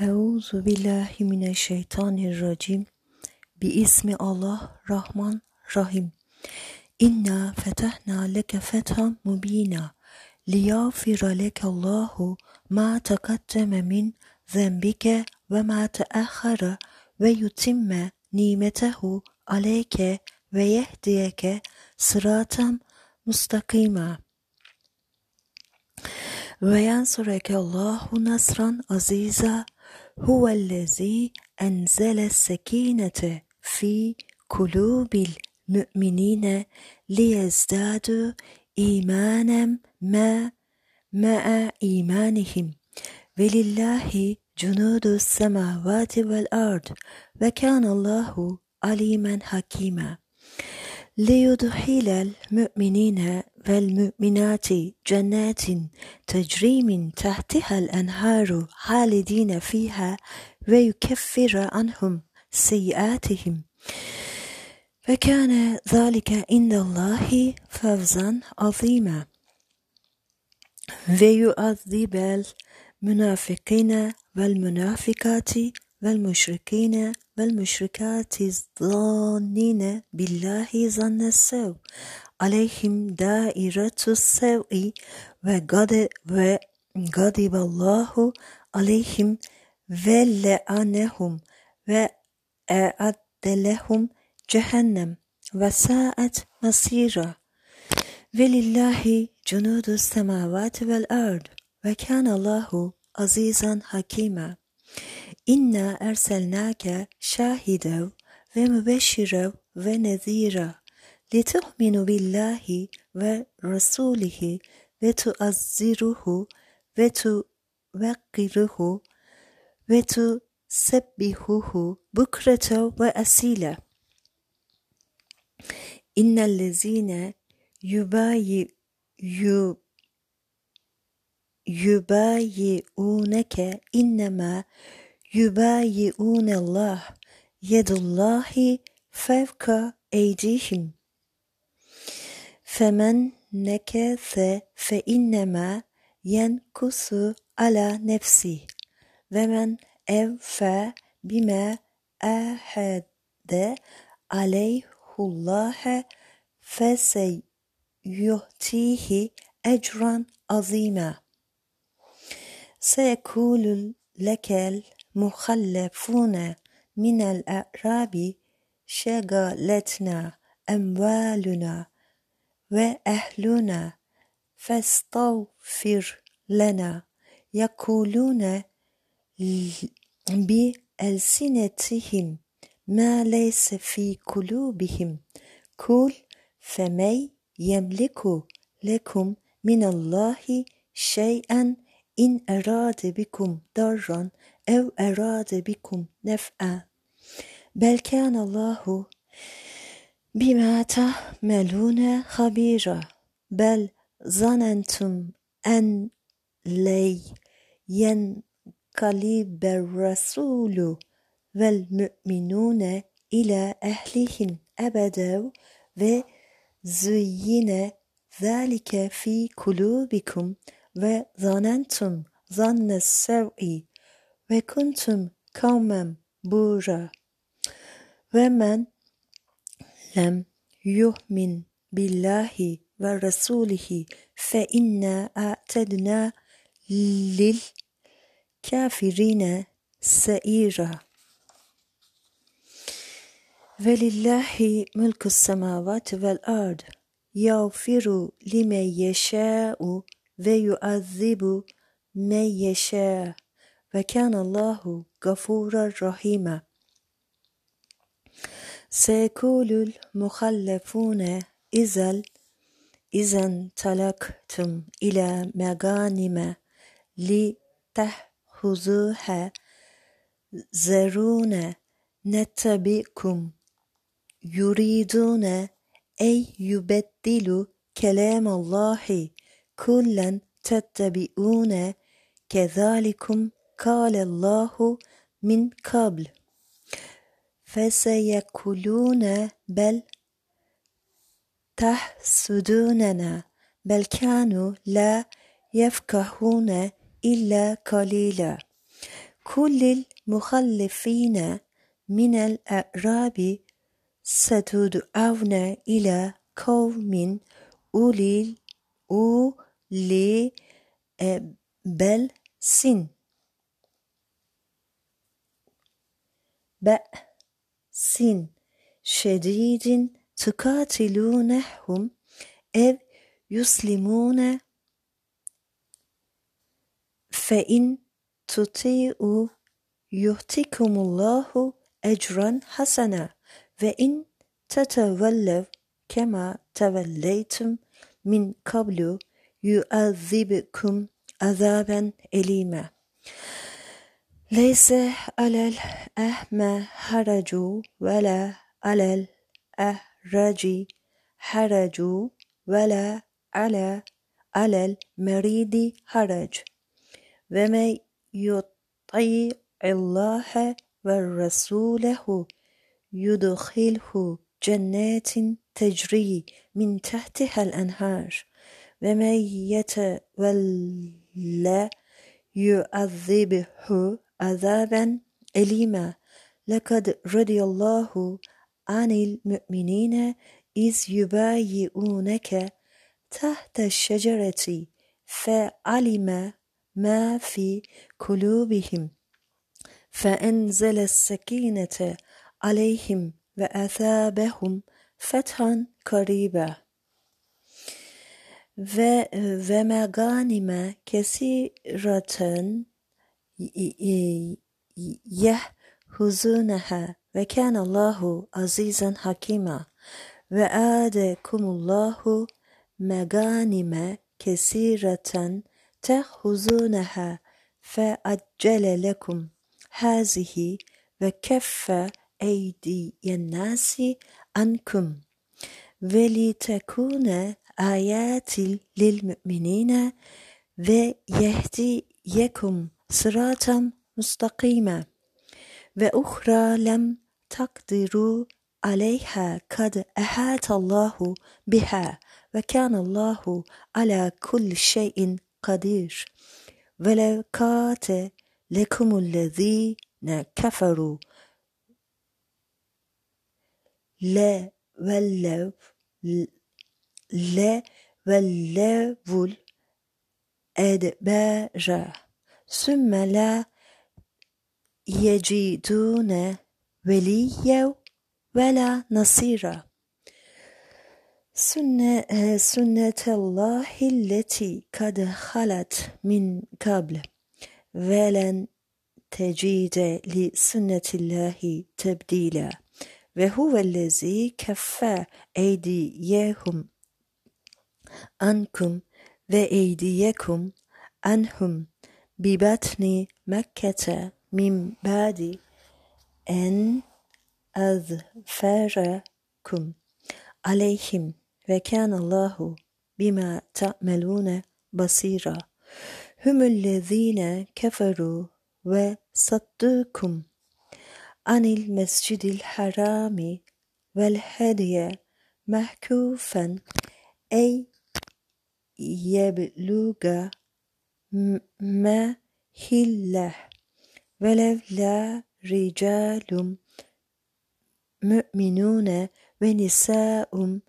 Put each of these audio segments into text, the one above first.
Euzu billahi mineşşeytanirracim. Bi ismi Allah Rahman Rahim. İnna fetahna leke fethan mubina. Liyafira leke Allahu ma takaddeme min zenbike ve ma teahhara ve yutimme nimetehu aleyke ve yehdiyeke sıratem mustakima. Ve yansureke Allahu nasran aziza هو الذي أنزل السكينة في قلوب المؤمنين ليزدادوا إيمانا مع مع إيمانهم. ولله جنود السماوات والأرض وكان الله عليما حكيما. ليدخل المؤمنين والمؤمنات جنات تجري من تحتها الأنهار خالدين فيها ويكفر عنهم سيئاتهم. وكان ذلك عند الله فوزا عظيما. ويعذب المنافقين والمنافقات والمشركين والمشركات الظانين بالله ظن السوء عليهم دائرة السوء وغضب الله عليهم ولعنهم وأعد لهم جهنم وساءت مصيرا ولله جنود السماوات والأرض وكان الله عزيزا حكيما إنا أرسلناك شاهدا ومبشرا ونذيرا لتؤمنوا بالله ورسوله وتعزروه وتوقروه وتسبحوه بكرة وأصيلا. إن الذين يبايع يبايعونك إنما يبايعون الله يد الله فوق أيديهم فمن نكث فإنما ينكث على نفسه ومن أوفى بما عاهد عليه الله فسيؤتيه أجرا عظيما سيقول لك المخلفون من الأعراب شغلتنا أموالنا وأهلنا فاستغفر لنا يقولون بألسنتهم ما ليس في قلوبهم. قل فمن يملك لكم من الله شيئا إن أراد بكم ضرا أو أراد بكم نفعا بل كان الله بما تعملون خبيرا. بل ظننتم أن لن ينقلب الرسول والمؤمنون إلى أهلهم أبدا وزين ذلك في قلوبكم وظننتم ظن السوء وكنتم قوما بورا ومن لم يؤمن بالله ورسوله فإنا أعتدنا للكافرين سعيرا. ولله ملك السماوات والأرض يغفر لمن يشاء ويعذب من يشاء. وكان الله غفورا رحيما. سيقول المخلفون إذا إذا انطلقتم إلى مغانم لتأخذوها ذرونا نتبعكم. يريدون أن يبدلوا كلام الله. كلا تتبعون. كذلكم قال الله من قبل. فسيقولون بل تحسدوننا بل كانوا لا يفقهون إلا قليلا. كل المخلفين من الأعراب ستدعون إلى قوم أولي أولي بلس بأس شديد تقاتلونهم أو يسلمون فإن تطيعوا يؤتكم الله أجرا حسنا وإن تتولوا كما توليتم من قبل يعذبكم عذابا أليما ليس على الأحمى حرج ولا على الأهرج حرج ولا على على المريض حرج. ومن يطيع الله ورسوله يدخله جنات تجري من تحتها الأنهار. ومن يتولى يعذبه عذابا أليما. لقد رضي الله عن المؤمنين إذ يبايعونك تحت الشجرة فعلم ما في قلوبهم. فأنزل السكينة عليهم وأثابهم فتحا قريبا. ومغانم كثيرة يحوزونها وكان الله عزيزا حكيما وآدكم الله مغانم كثيرة تأخذونها فأجل لكم هذه وكف أيدي الناس عنكم ولتكون آيات للمؤمنين ويهديكم صراطا مستقيما. وأخرى لم تقدروا عليها قد أحاط الله بها وكان الله على كل شيء قدير. ولو لكم الذين كفروا. لا ولو لا ولوا الأدبار. ثم لا يجدون وليا ولا نصيرا. سنة, سنة الله التي قد خلت من قبل. ولن تجد لسنة الله تبديلا. وهو الذي كفى أيديهم عنكم وأيديكم عنهم. ببطن مكة من بعد أن أظفركم عليهم وكان الله بما تعملون بصيرا. هم الذين كفروا وصدوكم عن المسجد الحرام والهدي محكوفا أي يبلغ ما هله ولولا رجال مؤمنون ونساء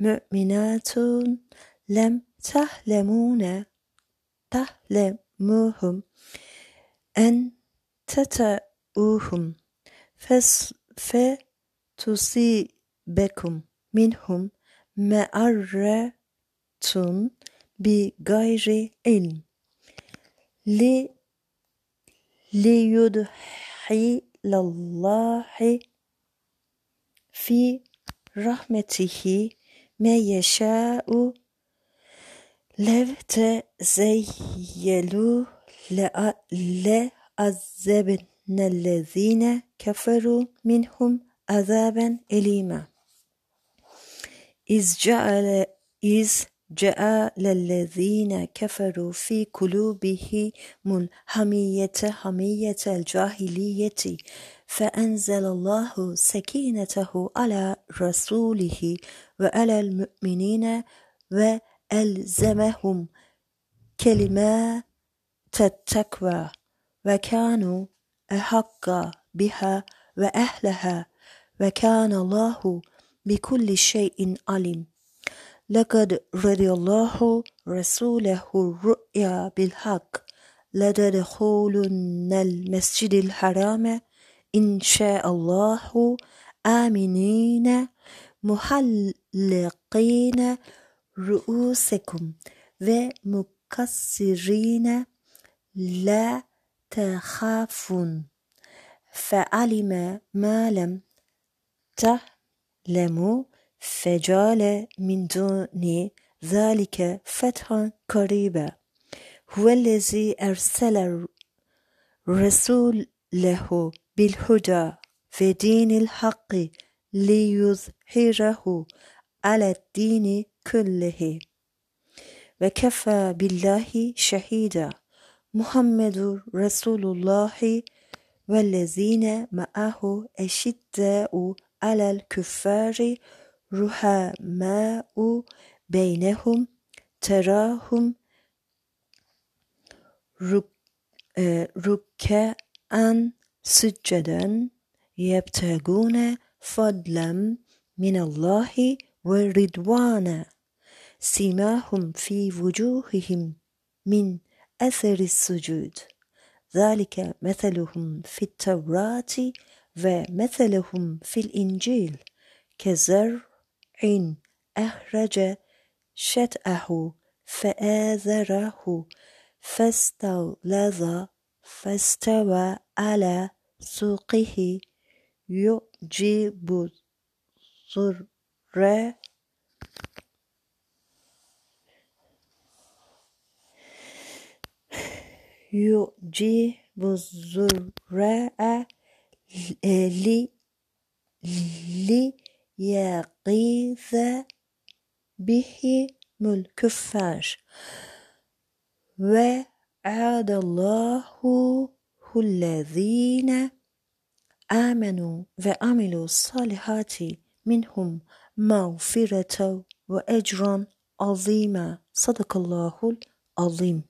مؤمنات لم تعلمون تعلموهم أن تتأوهم فتصيبكم منهم معرة بغير علم ليدحي الله في رحمته. ما يشاء لو تزيلوا لعذبن الذين كفروا منهم عذابا أليما. إذ جعل إذ جعل الذين كفروا في قلوبهم الحمية حمية الجاهلية فأنزل الله سكينته على رسوله وعلى المؤمنين وألزمهم كلمات التقوى وكانوا أحق بها وأهلها وكان الله بكل شيء عليم. لقد رضي الله رسوله الرؤيا بالحق لتدخلن المسجد الحرام إن شاء الله آمنين محلقين رؤوسكم ومكسرين لا تخافون. فعلم ما لم تعلموا فجعل من دون ذلك فتحا قريبا هو الذي أرسل رسوله بالهدى في دين الحق ليظهره على الدين كله. وكفى بالله شهيدا. محمد رسول الله والذين معه أشداء على الكفار رحماء بينهم تراهم ركعا سجدا يبتغون فضلا من الله ورضوانا. سيماهم في وجوههم من أثر السجود. ذلك مثلهم في التوراة ومثلهم في الإنجيل. كزرع أخرج شطأه فآزره فاستغلظ فاستوى على سوقه. يعجب الزرع يعجب الزرع ليغيظ به الكفار وعد الله الذين آمنوا وعملوا الصالحات منهم مغفرة وأجرا عظيما. صدق الله العظيم.